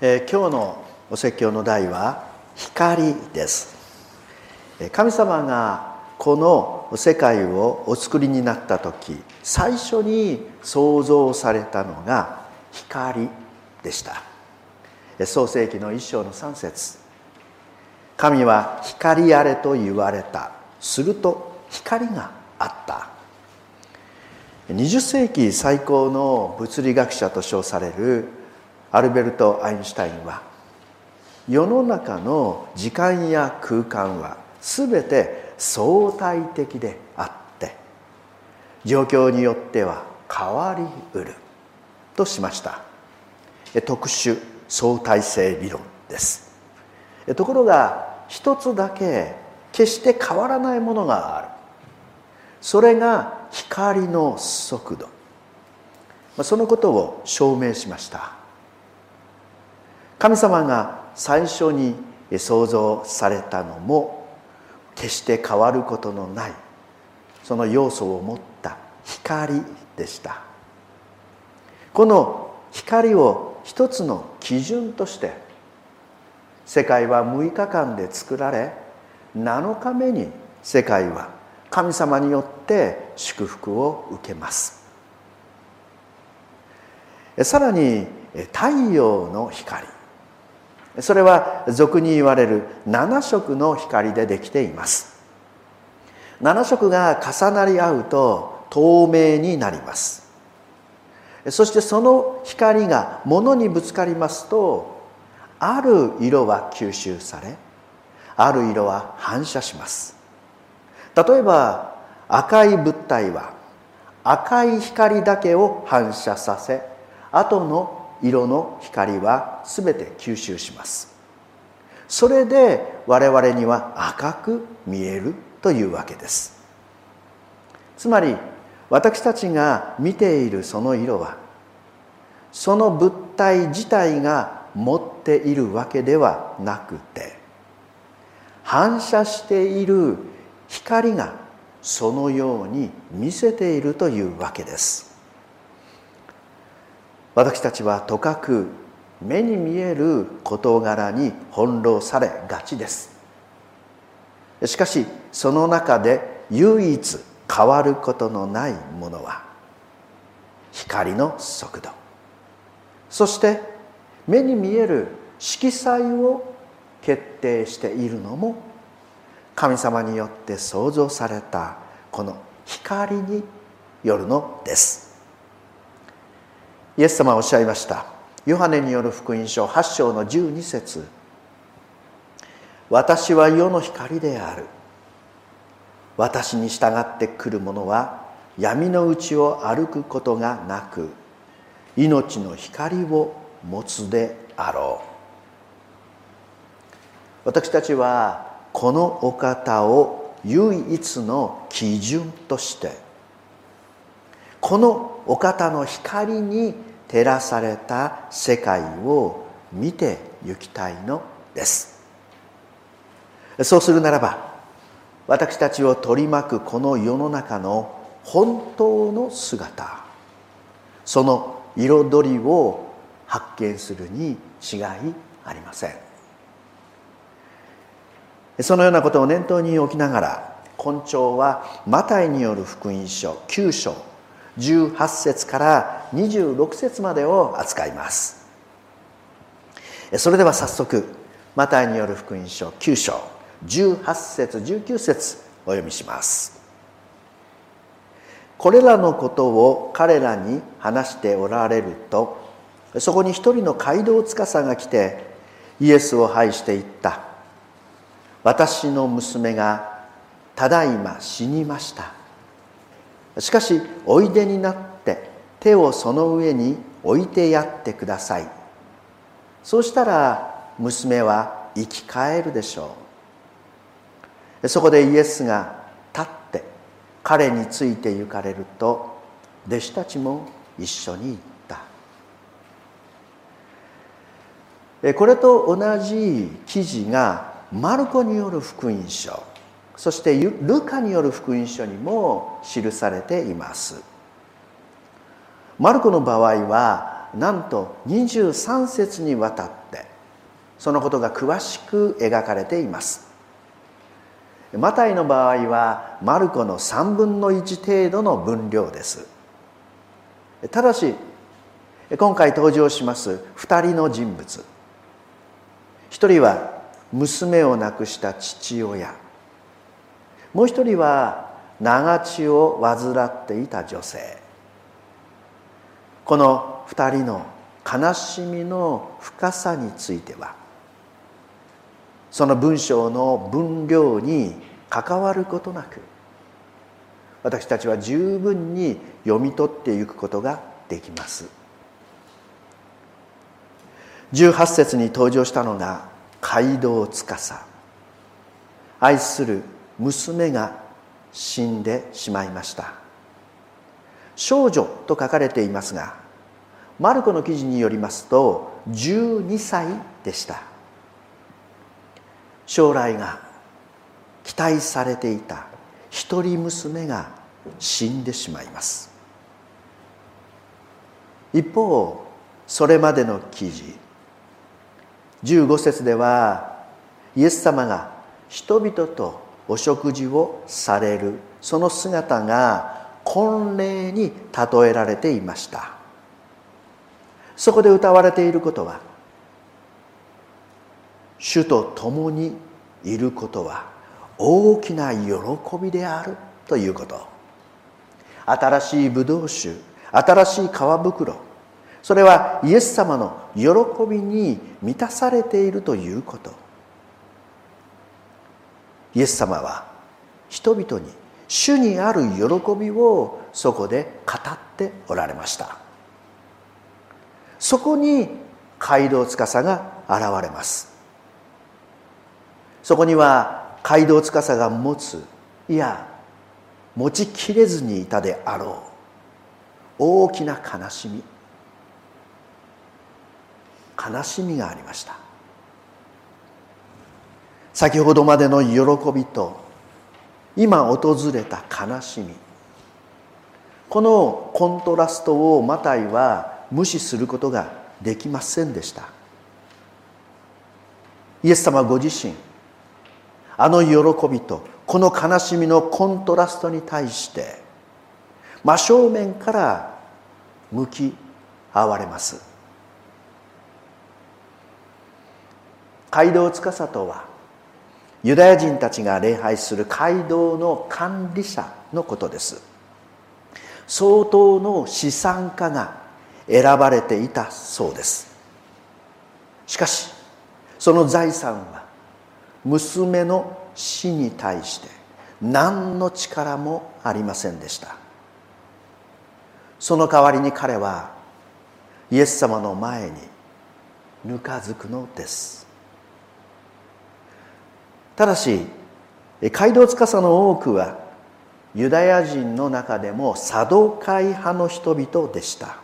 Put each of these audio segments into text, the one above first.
えー、今日のお説教の題は光です。神様がこの世界をお作りになった時最初に創造されたのが光でした。創世紀の一章の三節。神は光あれと言われた。すると光があった。20世紀最高の物理学者と称されるアルベルト・アインシュタインは世の中の時間や空間は全て相対的であって状況によっては変わりうるとしました。特殊相対性理論です。ところが一つだけ決して変わらないものがある。それが光の速度。そのことを証明しました。神様が最初に創造されたのも決して変わることのないその要素を持った光でした。この光を一つの基準として世界は6日間で作られ7日目に世界は神様によって祝福を受けます。さらに太陽の光。それは俗に言われる7色の光でできています。7色が重なり合うと透明になります。そしてその光が物にぶつかりますとある色は吸収されある色は反射します。例えば赤い物体は赤い光だけを反射させ後の色の光は全て吸収します。それで我々には赤く見えるというわけです。つまり私たちが見ているその色はその物体自体が持っているわけではなくて反射している光がそのように見せているというわけです。私たちはとかく目に見える事柄に翻弄されがちです。しかしその中で唯一変わることのないものは光の速度。そして目に見える色彩を決定しているのも神様によって創造されたこの光によるのです。イエス様はおっしゃいました。ヨハネによる福音書8章の12節。私は世の光である。私に従ってくる者は闇のうちを歩くことがなく命の光を持つであろう。私たちはこのお方を唯一の基準としてこのお方の光に照らされた世界を見てゆきたいのです。そうするならば私たちを取り巻くこの世の中の本当の姿その彩りを発見するに違いありません。そのようなことを念頭に置きながら根長はマタイによる福音書9章18節から26節までを扱います。それでは早速マタイによる福音書9章18節19節お読みします。これらのことを彼らに話しておられるとそこに一人の街道司が来てイエスを拝していった。私の娘がただいま死にました。しかしおいでになって手をその上に置いてやってください。そうしたら娘は生き返るでしょう。そこでイエスが立って彼について行かれると弟子たちも一緒に行った。これと同じ記事がマルコによる福音書。そしてルカによる福音書にも記されています。マルコの場合はなんと23節にわたってそのことが詳しく描かれています。マタイの場合はマルコの3分の1程度の分量です。ただし今回登場します2人の人物。一人は娘を亡くした父親。もう一人は長血を患っていた女性。この2人の悲しみの深さについてはその文章の分量に関わることなく私たちは十分に読み取っていくことができます。18節に登場したのが街道司。愛する娘が死んでしまいました。少女と書かれていますがマルコの記事によりますと12歳でした。将来が期待されていた一人娘が死んでしまいます。一方それまでの記事。15節ではイエス様が人々とお食事をされる。その姿が婚礼に例えられていました。そこで歌われていることは主と共にいることは大きな喜びであるということ。新しいブドウ酒新しい皮袋それはイエス様の喜びに満たされているということ。イエス様は人々に主にある喜びをそこで語っておられました。そこに街道司が現れます。そこには街道司が持ついや持ちきれずにいたであろう大きな悲しみ悲しみがありました。先ほどまでの喜びと今訪れた悲しみ。このコントラストをマタイは無視することができませんでした。イエス様ご自身あの喜びとこの悲しみのコントラストに対して真正面から向き合われます。街道司とはユダヤ人たちが礼拝する街道の管理者のことです。相当の資産家が選ばれていたそうです。しかしその財産は娘の死に対して何の力もありませんでした。その代わりに彼はイエス様の前にぬかづくのです。ただし街道司の多くはユダヤ人の中でもサドカイ派の人々でした。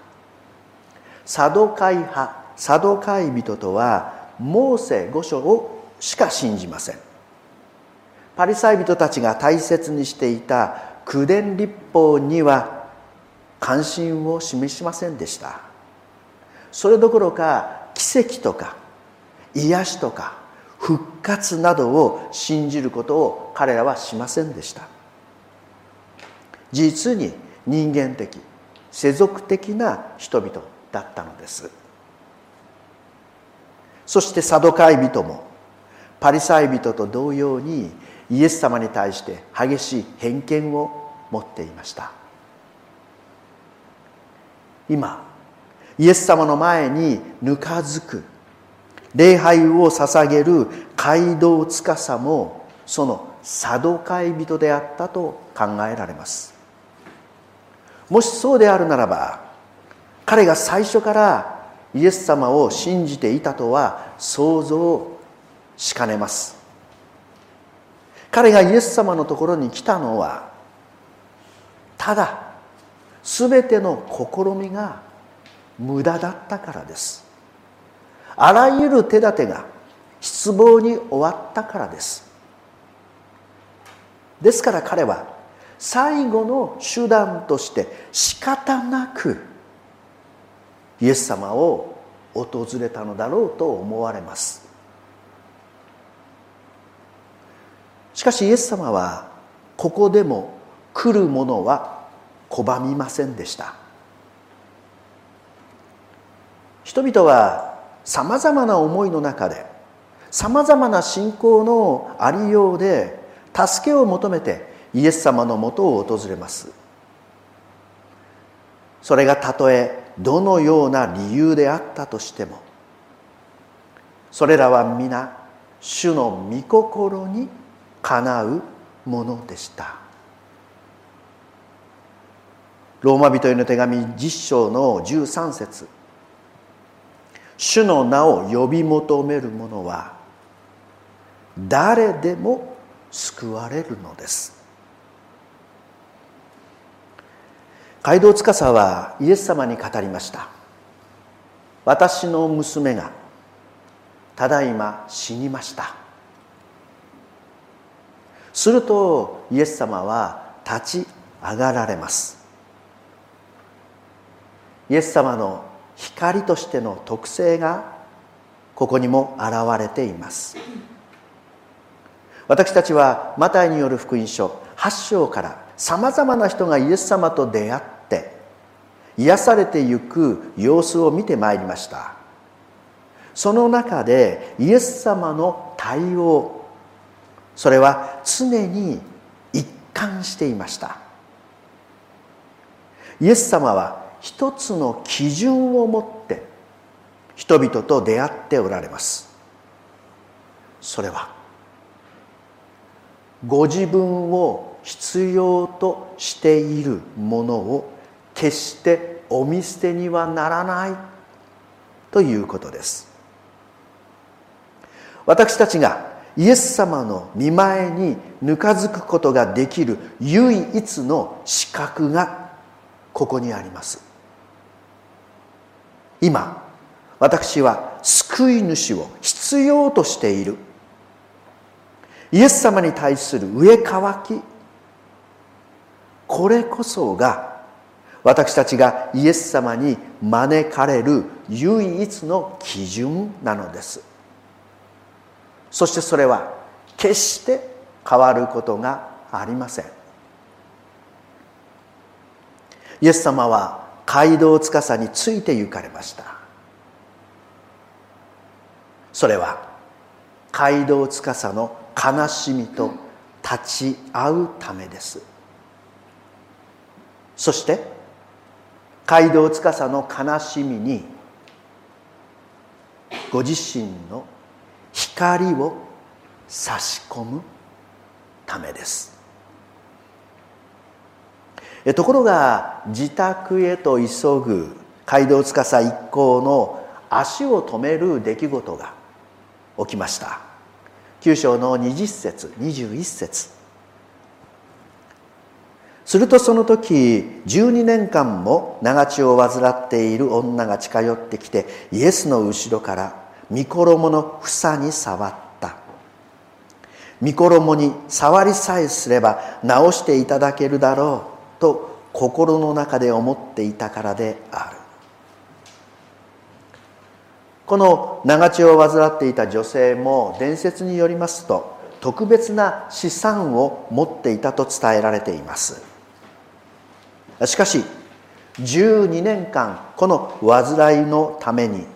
サドカイ派サドカイ人とはモーセ五書をしか信じません。パリサイ人たちが大切にしていた口伝立法には関心を示しませんでした。それどころか奇跡とか癒しとか復活などを信じることを彼らはしませんでした。実に人間的世俗的な人々だったのです。そしてサドカイ人もパリサイ人と同様にイエス様に対して激しい偏見を持っていました。今イエス様の前にぬかづく礼拝を捧げる街道司もそのサドカイ人であったと考えられます。もしそうであるならば彼が最初からイエス様を信じていたとは想像しかねます。彼がイエス様のところに来たのはただ全ての試みが無駄だったからです。あらゆる手立てが失望に終わったからです。ですから彼は最後の手段として仕方なくイエス様を訪れたのだろうと思われます。しかしイエス様はここでも来る者は拒みませんでした。人々はさまざまな思いの中でさまざまな信仰のありようで助けを求めてイエス様のもとを訪れます。それがたとえどのような理由であったとしてもそれらは皆主の御心にかなうものでした。ローマ人への手紙10章の13節。主の名を呼び求める者は誰でも救われるのです。街道司はイエス様に語りました。私の娘がただいま死にました。するとイエス様は立ち上がられます。イエス様の光としての特性がここにも現れています。私たちはマタイによる福音書8章からさまざまな人がイエス様と出会って癒されてゆく様子を見てまいりました。その中でイエス様の対応それは常に一貫していました。イエス様は一つの基準を持って人々と出会っておられます。それはご自分を必要としているものを決してお見捨てにはならないということです。私たちがイエス様の見前にぬかづくことができる唯一の資格がここにあります。今私は救い主を必要としている。イエス様に対する上乾き。これこそが私たちがイエス様に招かれる唯一の基準なのです。そしてそれは決して変わることがありません。イエス様は街道司について行かれました。それは街道司の悲しみと立ち会うためです。そして街道司の悲しみにご自身の光を差し込むためです。ところが自宅へと急ぐ街道司一行の足を止める出来事が起きました。9章の20節21節。するとその時12年間も長血を患っている女が近寄ってきてイエスの後ろから御衣の房に触った。御衣に触りさえすれば治していただけるだろう。と心の中で思っていたからである。この長血を患っていた女性も伝説によりますと特別な資産を持っていたと伝えられています。しかし12年間この患いのために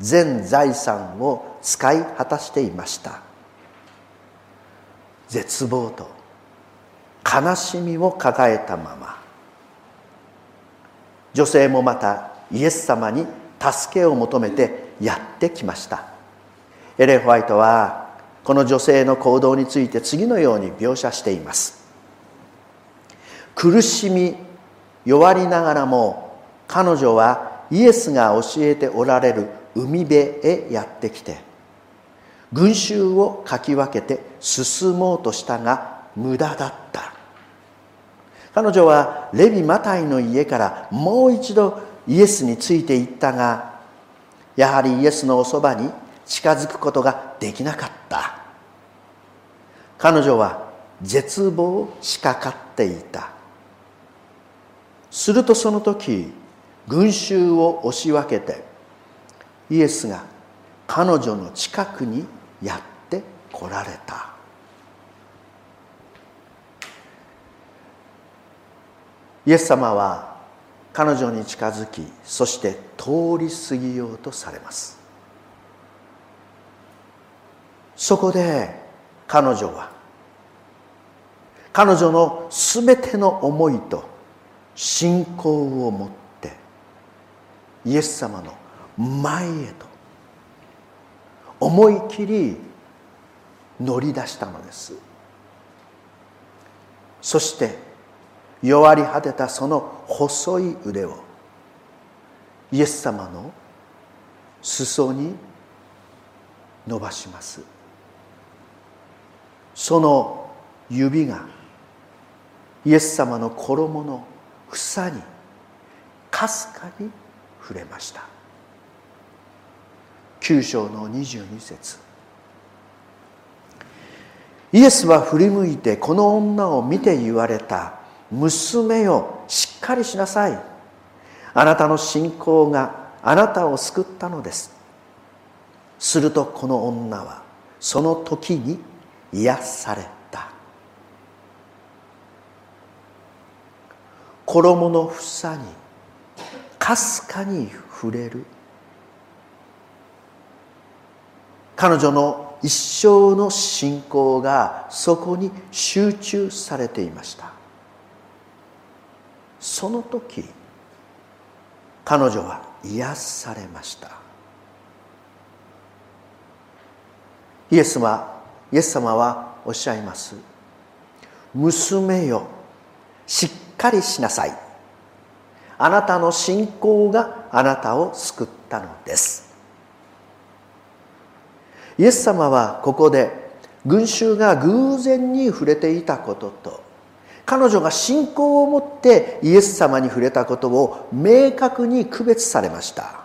全財産を使い果たしていました。絶望と悲しみを抱えたまま。女性もまたイエス様に助けを求めてやってきました。エレン・ホワイトはこの女性の行動について次のように描写しています。苦しみ弱りながらも彼女はイエスが教えておられる海辺へやってきて群衆をかき分けて進もうとしたが無駄だった。彼女はレビ・マタイの家からもう一度イエスについていったがやはりイエスのおそばに近づくことができなかった。彼女は絶望しかかっていた。するとその時群衆を押し分けてイエスが彼女の近くにやって来られた。イエス様は彼女に近づきそして通り過ぎようとされます。そこで彼女は彼女の全ての思いと信仰を持ってイエス様の前へと思い切り乗り出したのです。そして弱り果てたその細い腕をイエス様の裾に伸ばします。その指がイエス様の衣の房にかすかに触れました。9章の22節。イエスは振り向いてこの女を見て言われた。娘よしっかりしなさい。あなたの信仰があなたを救ったのです。するとこの女はその時に癒された。衣の房にかすかに触れる。彼女の一生の信仰がそこに集中されていました。その時彼女は癒されました。イエスはイエス様はおっしゃいます娘よしっかりしなさい。あなたの信仰があなたを救ったのです。イエス様はここで群衆が偶然に触れていたことと彼女が信仰を持ってイエス様に触れたことを明確に区別されました。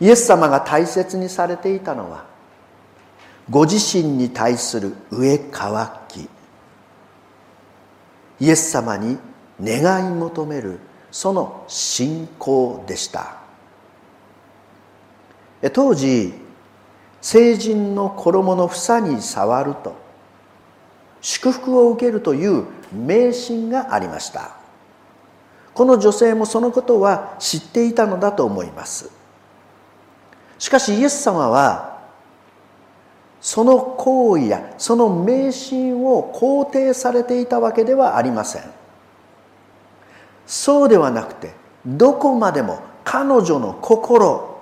イエス様が大切にされていたのはご自身に対する上乾きイエス様に願い求めるその信仰でした。当時成人の衣の房に触ると祝福を受けるという迷信がありました。この女性もそのことは知っていたのだと思います。しかしイエス様はその行為やその迷信を肯定されていたわけではありません。そうではなくてどこまでも彼女の心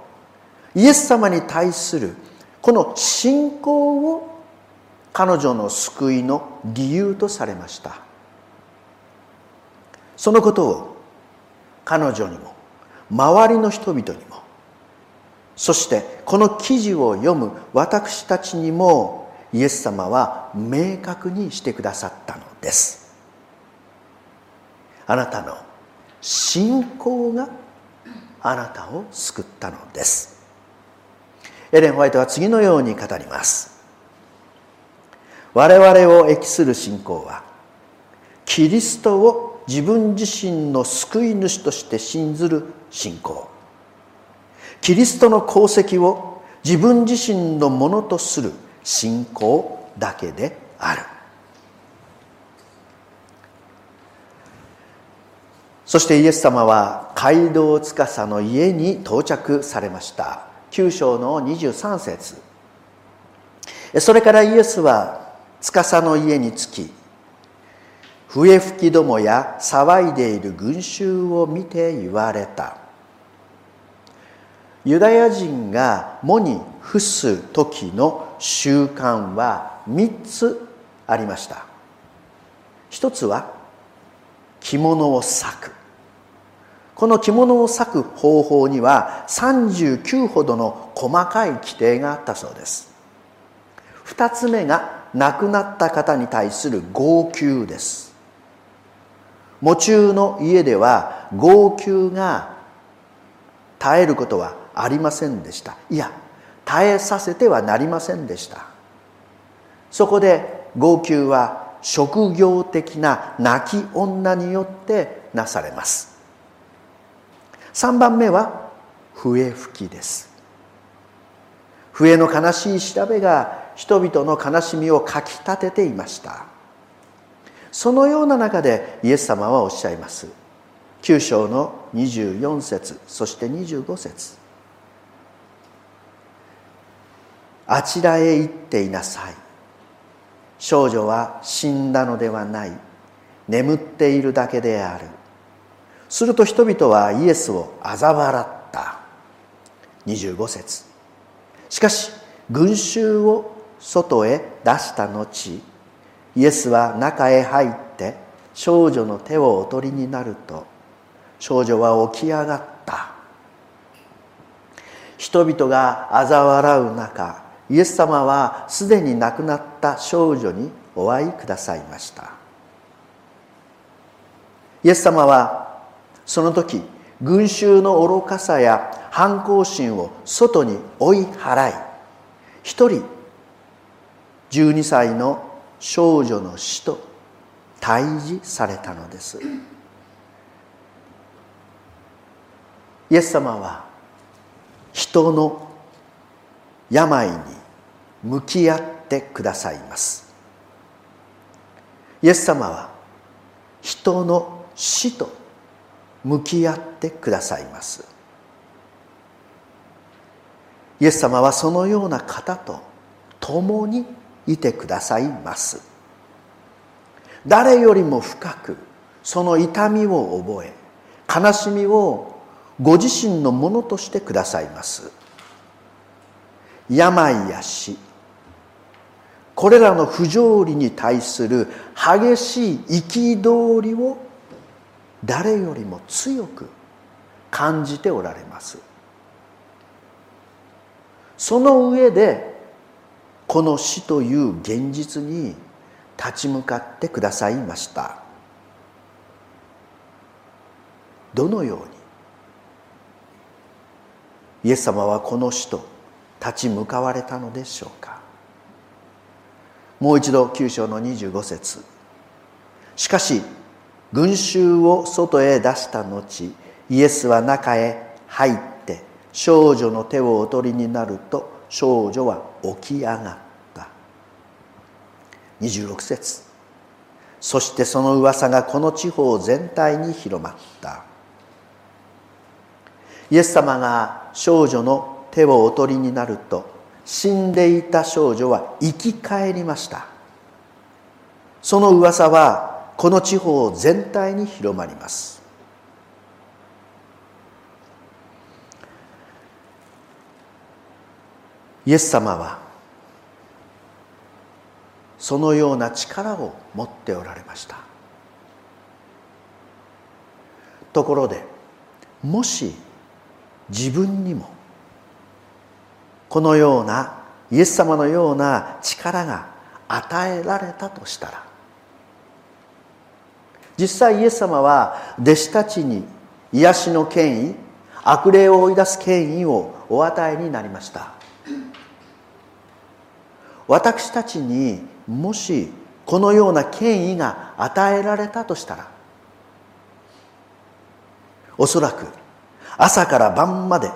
イエス様に対するこの信仰を彼女の救いの理由とされました。そのことを彼女にも周りの人々にもそしてこの記事を読む私たちにもイエス様は明確にしてくださったのです。あなたの信仰があなたを救ったのです。エレン・ホワイトは次のように語ります。我々を益する信仰はキリストを自分自身の救い主として信ずる信仰。キリストの功績を自分自身のものとする信仰だけである。そしてイエス様は街道司の家に到着されました。9章の23節。それからイエスは司の家に着き笛吹きどもや騒いでいる群衆を見て言われた。ユダヤ人が喪に伏す時の習慣は3つありました。一つは着物を裂く。この着物を裂く方法には39ほどの細かい規定があったそうです。二つ目が亡くなった方に対する号泣です。喪中の家では号泣が絶えることはありませんでした。いや絶えさせてはなりませんでした。そこで号泣は職業的な泣き女によってなされます。3番目は笛吹きです。笛の悲しい調べが人々の悲しみをかきたてていました。そのような中でイエス様はおっしゃいます。9章の24節そして25節。あちらへ行っていなさい。少女は死んだのではない。眠っているだけである。すると人々はイエスを嘲笑った。25節。しかし群衆を外へ出した後イエスは中へ入って少女の手をお取りになると少女は起き上がった。人々が嘲笑う中イエス様はすでに亡くなった少女にお会いくださいました。イエス様はその時群衆の愚かさや反抗心を外に追い払い一人12歳の少女の死と対峙されたのです。イエス様は人の病に向き合ってくださいます。イエス様は人の死と向き合ってくださいます。イエス様はそのような方と共にいてくださいます。誰よりも深くその痛みを覚え悲しみをご自身のものとしてくださいます。病や死これらの不条理に対する激しい憤りを誰よりも強く感じておられます。その上でこの死という現実に立ち向かってくださいました。どのように？イエス様はこの死と立ち向かわれたのでしょうか？もう一度9章の25節。しかし群衆を外へ出した後イエスは中へ入って少女の手をお取りになると少女は起き上がった。26節。そしてその噂がこの地方全体に広まった。イエス様が少女の手をお取りになると死んでいた少女は生き返りました。その噂はこの地方全体に広まります。イエス様はそのような力を持っておられました。ところでもし自分にもこのようなイエス様のような力が与えられたとしたら実際イエス様は弟子たちに癒しの権威悪霊を追い出す権威をお与えになりました。私たちにもしこのような権威が与えられたとしたらおそらく朝から晩まで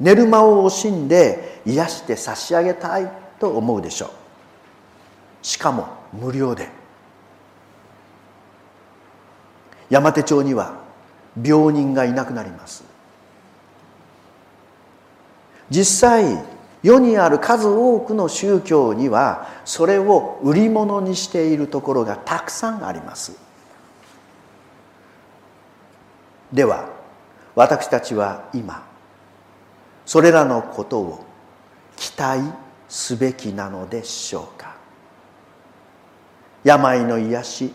寝る間を惜しんで癒して差し上げたいと思うでしょう。しかも無料で。山手町には病人がいなくなります。実際世にある数多くの宗教にはそれを売り物にしているところがたくさんあります。では私たちは今それらのことを期待すべきなのでしょうか？病の癒し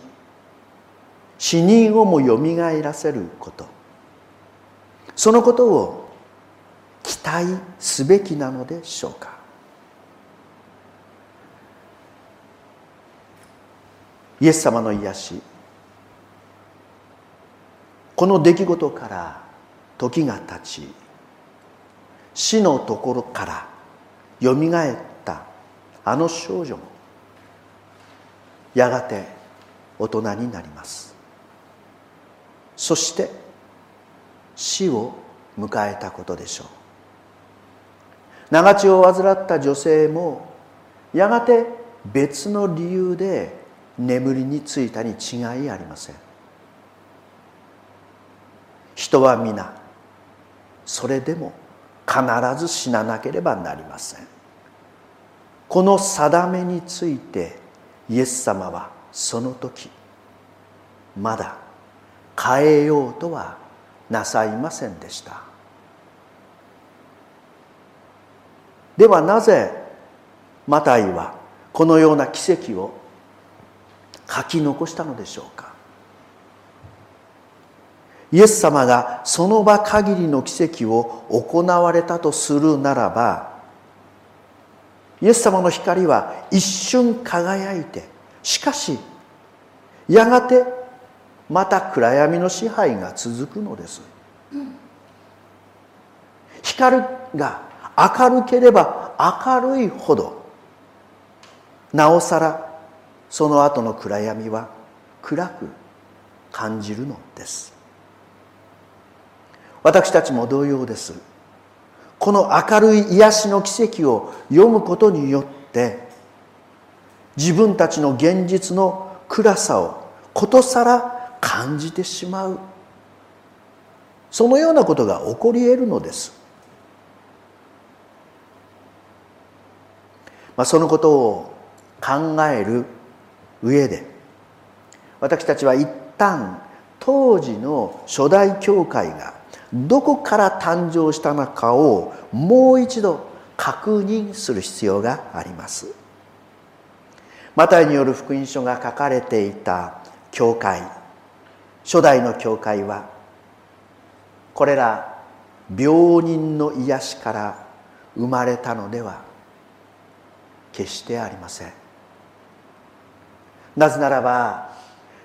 死人をもよみがえらせること。そのことを期待すべきなのでしょうか？イエス様の癒し。この出来事から時が経ち死のところからよみがえったあの少女もやがて大人になります。そして死を迎えたことでしょう。長血を患った女性もやがて別の理由で眠りについたに違いありません。人は皆それでも必ず死ななければなりません。この定めについてイエス様はその時まだ変えようとはなさいませんでした。ではなぜマタイはこのような奇跡を書き残したのでしょうか？イエス様がその場限りの奇跡を行われたとするならばイエス様の光は一瞬輝いてしかしやがてまた暗闇の支配が続くのです、光が明るければ明るいほどなおさらその後の暗闇は暗く感じるのです。私たちも同様です。この明るい癒しの奇跡を読むことによって自分たちの現実の暗さをことさら感じてしまう。そのようなことが起こり得るのです、まあ、そのことを考える上で私たちは一旦当時の初代教会がどこから誕生したのかをもう一度確認する必要があります。マタイによる福音書が書かれていた教会初代の教会はこれら病人の癒しから生まれたのでは決してありません。なぜならば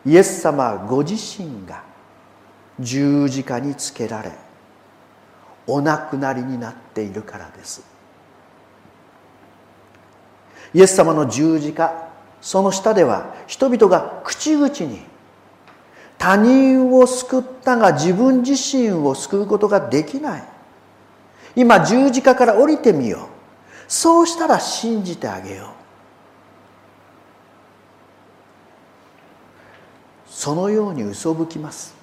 イエス様ご自身が十字架につけられお亡くなりになっているからです。イエス様の十字架その下では人々が口々に他人を救ったが自分自身を救うことができない。今十字架から降りてみよう。そうしたら信じてあげよう。そのように嘘吹きます。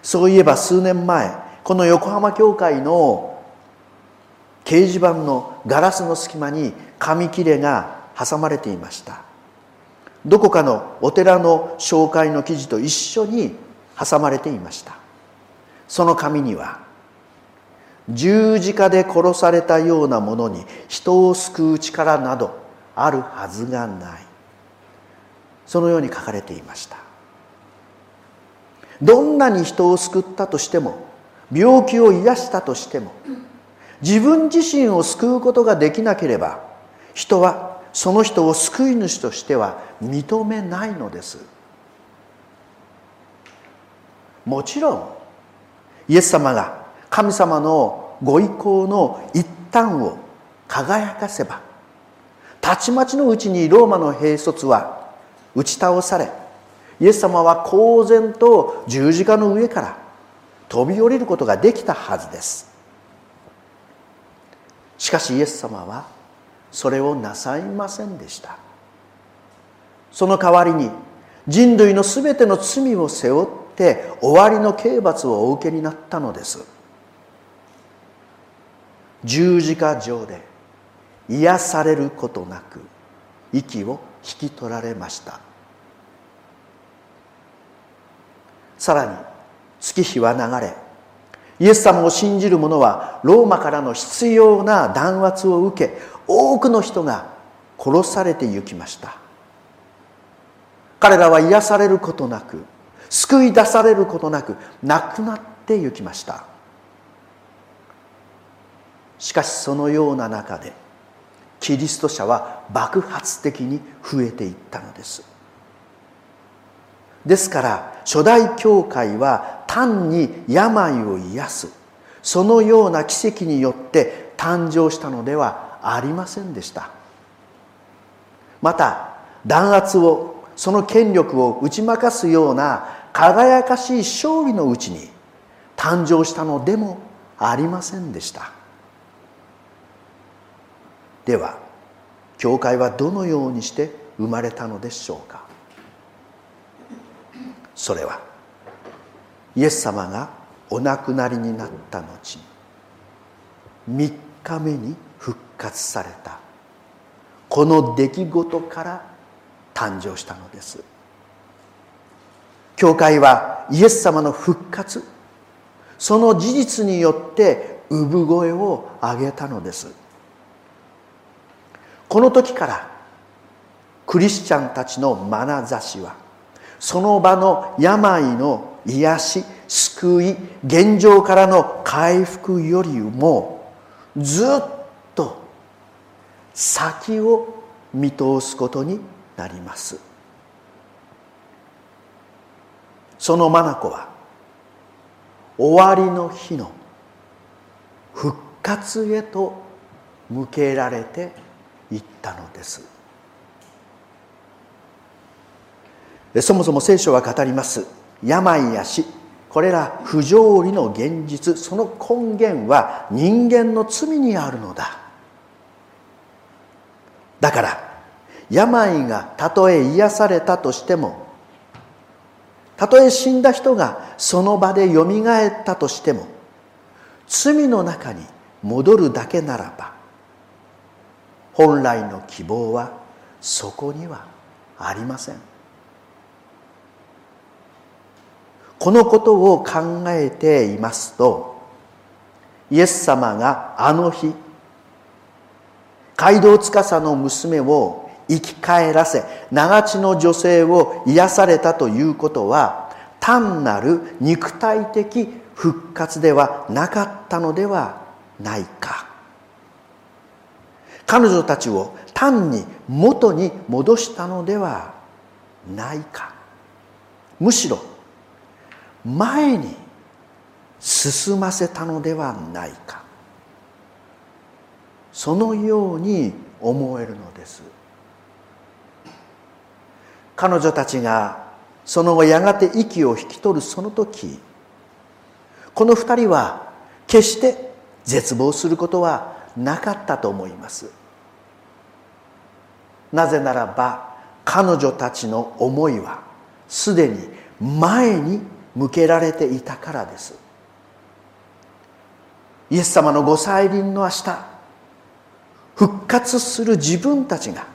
そういえば数年前この横浜教会の掲示板のガラスの隙間に紙切れが挟まれていました。どこかのお寺の紹介の記事と一緒に挟まれていました。その紙には十字架で殺されたようなものに人を救う力などあるはずがない。そのように書かれていました。どんなに人を救ったとしても病気を癒したとしても自分自身を救うことができなければ人はその人を救い主としては認めないのです。もちろんイエス様が神様のご意向の一端を輝かせばたちまちのうちにローマの兵卒は打ち倒されイエス様は公然と十字架の上から飛び降りることができたはずです。しかしイエス様はそれをなさいませんでした。その代わりに人類のすべての罪を背負って終わりの刑罰をお受けになったのです。十字架上で癒されることなく息を引き取られました。さらに月日は流れイエス様を信じる者はローマからの必要な弾圧を受け多くの人が殺されてゆきました。彼らは癒されることなく救い出されることなく亡くなってゆきました。しかしそのような中でキリスト者は爆発的に増えていったのです。ですから初代教会は単に病を癒す。そのような奇跡によって誕生したのではありませんでした。また弾圧をその権力を打ち負かすような輝かしい勝利のうちに誕生したのでもありませんでした。では教会はどのようにして生まれたのでしょうか？それはイエス様がお亡くなりになった後3日目に復活されたこの出来事から誕生したのです。教会はイエス様の復活その事実によって産声を上げたのです。この時からクリスチャンたちの眼差しはその場の病の癒し救い現状からの回復よりもずっと先を見通すことになります。その眼は終わりの日の復活へと向けられていったのです。そもそも聖書は語ります。病や死。これら不条理の現実。その根源は人間の罪にあるのだ。だから病がたとえ癒されたとしてもたとえ死んだ人がその場でよみがえったとしても罪の中に戻るだけならば本来の希望はそこにはありません。このことを考えていますとイエス様があの日街道司の娘を生き返らせ長地の女性を癒されたということは単なる肉体的復活ではなかったのではないか。彼女たちを単に元に戻したのではないか。むしろ前に進ませたのではないか。そのように思えるのです。彼女たちがその後やがて息を引き取るその時この二人は決して絶望することはなかったと思います。なぜならば彼女たちの思いはすでに前に向けられていたからです。イエス様のご再臨の明日復活する自分たちが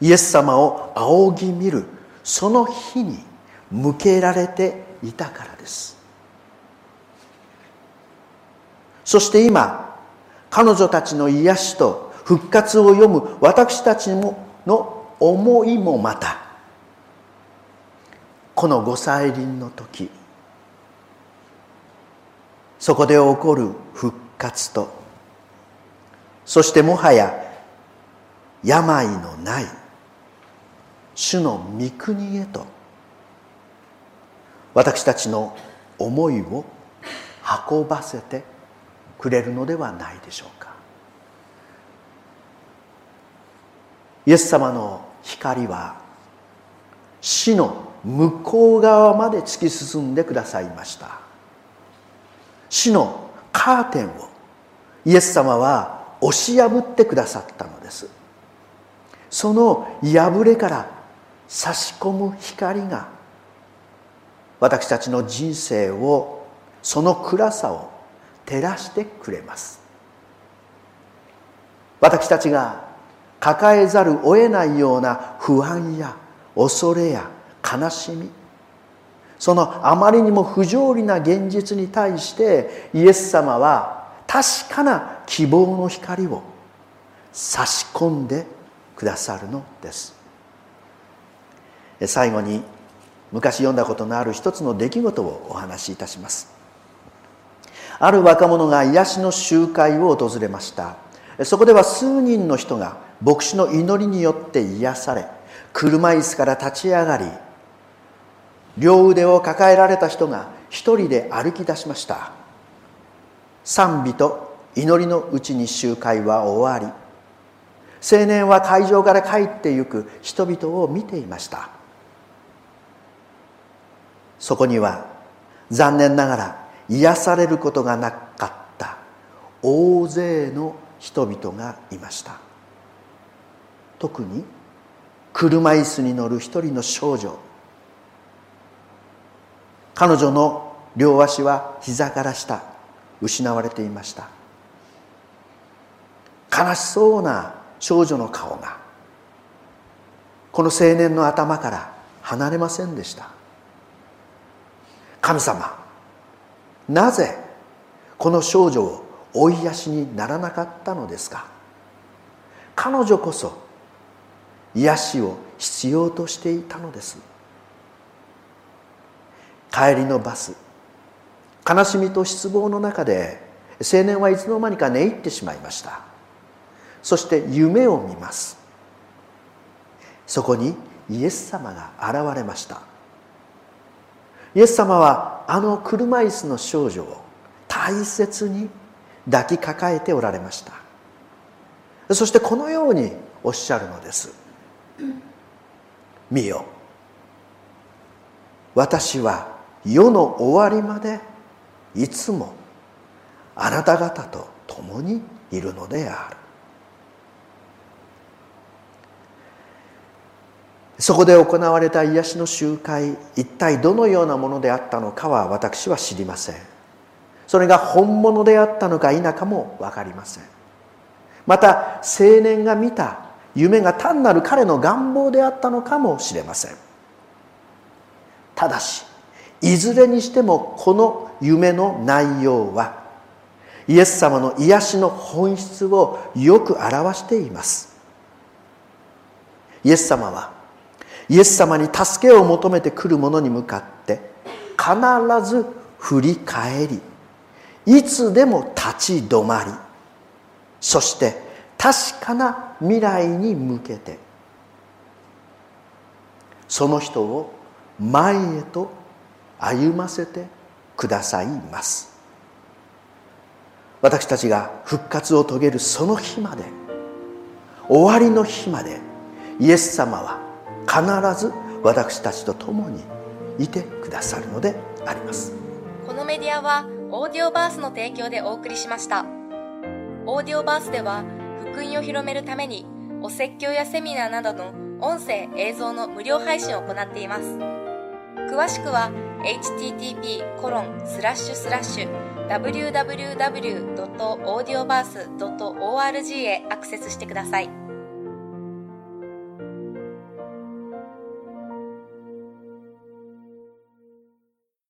イエス様を仰ぎ見るその日に向けられていたからです。そして今彼女たちの癒しと復活を読む私たちもの思いもまたこのご再臨の時そこで起こる復活とそしてもはや病のない主の御国へと私たちの思いを運ばせてくれるのではないでしょうか。イエス様の光は死の向こう側まで突き進んでくださいました。死のカーテンをイエス様は押し破ってくださったのです。その破れから差し込む光が私たちの人生をその暗さを照らしてくれます。私たちが抱えざるを得ないような不安や恐れや悲しみ。そのあまりにも不条理な現実に対してイエス様は確かな希望の光を差し込んでくださるのです。最後に昔読んだことのある一つの出来事をお話しいたします。ある若者が癒しの集会を訪れました。そこでは数人の人が牧師の祈りによって癒され車椅子から立ち上がり両腕を抱えられた人が一人で歩き出しました。賛美と祈りのうちに集会は終わり青年は会場から帰ってゆく人々を見ていました。そこには残念ながら癒されることがなかった大勢の人々がいました。特に車椅子に乗る一人の少女。彼女の両足は膝から下失われていました。悲しそうな少女の顔がこの青年の頭から離れませんでした。神様なぜこの少女を追いやしにならなかったのですか？彼女こそ癒しを必要としていたのです。帰りのバス悲しみと失望の中で青年はいつの間にか寝入ってしまいました。そして夢を見ます。そこにイエス様が現れました。イエス様はあの車椅子の少女を大切に抱きかかえておられました。そしてこのようにおっしゃるのです。見よ。私は世の終わりまでいつもあなた方と共にいるのである。そこで行われた癒しの集会一体どのようなものであったのかは私は知りません。それが本物であったのか否かも分かりません。また青年が見た夢が単なる彼の願望であったのかもしれません。ただしいずれにしてもこの夢の内容はイエス様の癒しの本質をよく表しています。イエス様はイエス様に助けを求めてくる者に向かって必ず振り返りいつでも立ち止まりそして確かな未来に向けて。その人を前へと歩ませてくださいます。私たちが復活を遂げるその日まで終わりの日までイエス様は必ず私たちと共にいてくださるのであります。このメディアはオーディオバースの提供でお送りしました。オーディオバースでは福音を広めるためにお説教やセミナーなどの音声映像の無料配信を行っています詳しくは http コロンスラッシュスラッシュ www.audioverse.org へアクセスしてください。